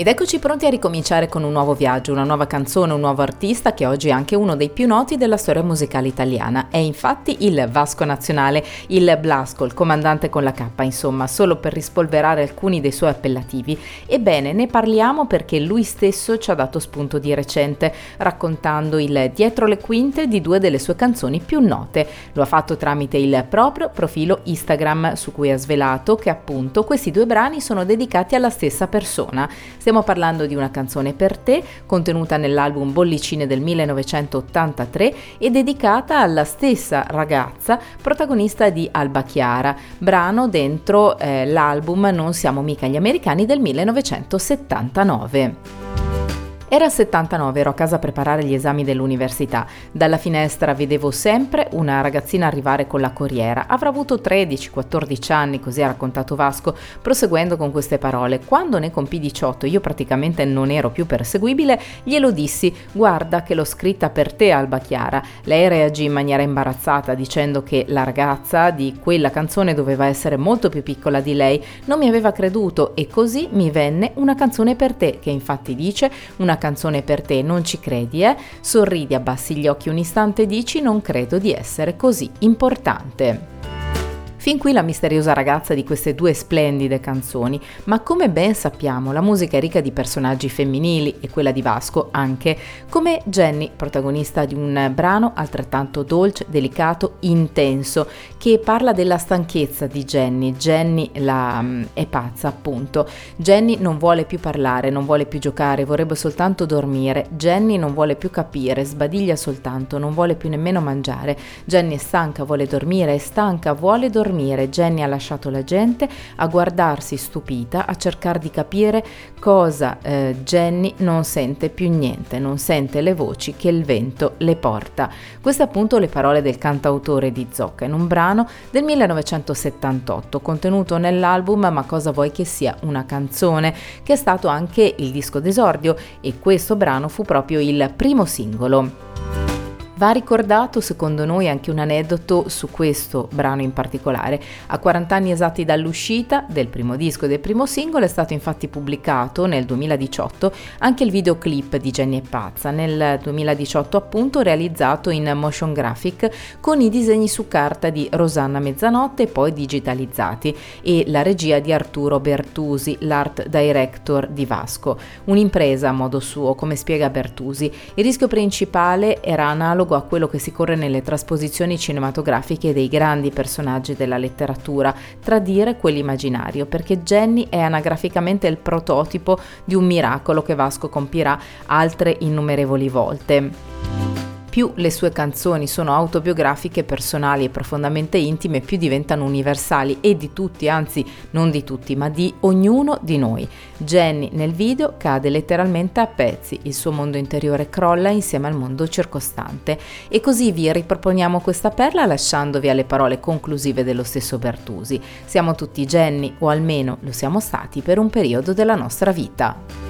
Ed eccoci pronti a ricominciare con un nuovo viaggio, una nuova canzone, un nuovo artista che oggi è anche uno dei più noti della storia musicale italiana. È infatti il Vasco Nazionale, il Blasco, il comandante con la K, insomma, solo per rispolverare alcuni dei suoi appellativi. Ebbene, ne parliamo perché lui stesso ci ha dato spunto di recente, raccontando il dietro le quinte di due delle sue canzoni più note. Lo ha fatto tramite il proprio profilo Instagram, su cui ha svelato che appunto questi due brani sono dedicati alla stessa persona. Stiamo parlando di una canzone per te, contenuta nell'album Bollicine del 1983 e dedicata alla stessa ragazza protagonista di Alba Chiara, brano dentro eh, l'album Non siamo mica gli americani del 1979. Era il 79, ero a casa a preparare gli esami dell'università. Dalla finestra vedevo sempre una ragazzina arrivare con la corriera. Avrà avuto 13-14 anni, così ha raccontato Vasco, proseguendo con queste parole. Quando ne compì 18, io praticamente non ero più perseguibile, glielo dissi: Guarda che l'ho scritta per te, Alba Chiara. Lei reagì in maniera imbarazzata, dicendo che la ragazza di quella canzone doveva essere molto più piccola di lei. Non mi aveva creduto e così mi venne una canzone per te, che infatti dice una canzone per te, non ci credi, eh? Sorridi, abbassi gli occhi un istante e dici non credo di essere così importante. Fin qui la misteriosa ragazza di queste due splendide canzoni, ma come ben sappiamo la musica è ricca di personaggi femminili e quella di Vasco anche, come Jenny, protagonista di un brano altrettanto dolce, delicato, intenso, che parla della stanchezza di Jenny. Jenny la, mm, è pazza appunto. Jenny non vuole più parlare, non vuole più giocare, vorrebbe soltanto dormire. Jenny non vuole più capire, sbadiglia soltanto, non vuole più nemmeno mangiare. Jenny è stanca, vuole dormire, è stanca, vuole dormire dormire, Jenny ha lasciato la gente a guardarsi stupita, a cercare di capire cosa eh, Jenny non sente più niente, non sente le voci che il vento le porta. Queste appunto le parole del cantautore di Zocca in un brano del 1978 contenuto nell'album Ma cosa vuoi che sia una canzone, che è stato anche il disco d'esordio e questo brano fu proprio il primo singolo. Va ricordato secondo noi anche un aneddoto su questo brano in particolare. A 40 anni esatti dall'uscita del primo disco e del primo singolo è stato infatti pubblicato nel 2018 anche il videoclip di Jenny e Pazza, nel 2018 appunto realizzato in motion graphic con i disegni su carta di Rosanna Mezzanotte e poi digitalizzati e la regia di Arturo Bertusi, l'art director di Vasco. Un'impresa a modo suo, come spiega Bertusi. Il rischio principale era analogo analogo a quello che si corre nelle trasposizioni cinematografiche dei grandi personaggi della letteratura, tradire quell'immaginario, perché Jenny è anagraficamente il prototipo di un miracolo che Vasco compirà altre innumerevoli volte. Più le sue canzoni sono autobiografiche, personali e profondamente intime, più diventano universali e di tutti, anzi non di tutti, ma di ognuno di noi. Jenny nel video cade letteralmente a pezzi, il suo mondo interiore crolla insieme al mondo circostante. E così vi riproponiamo questa perla lasciandovi alle parole conclusive dello stesso Bertusi. Siamo tutti Jenny, o almeno lo siamo stati per un periodo della nostra vita.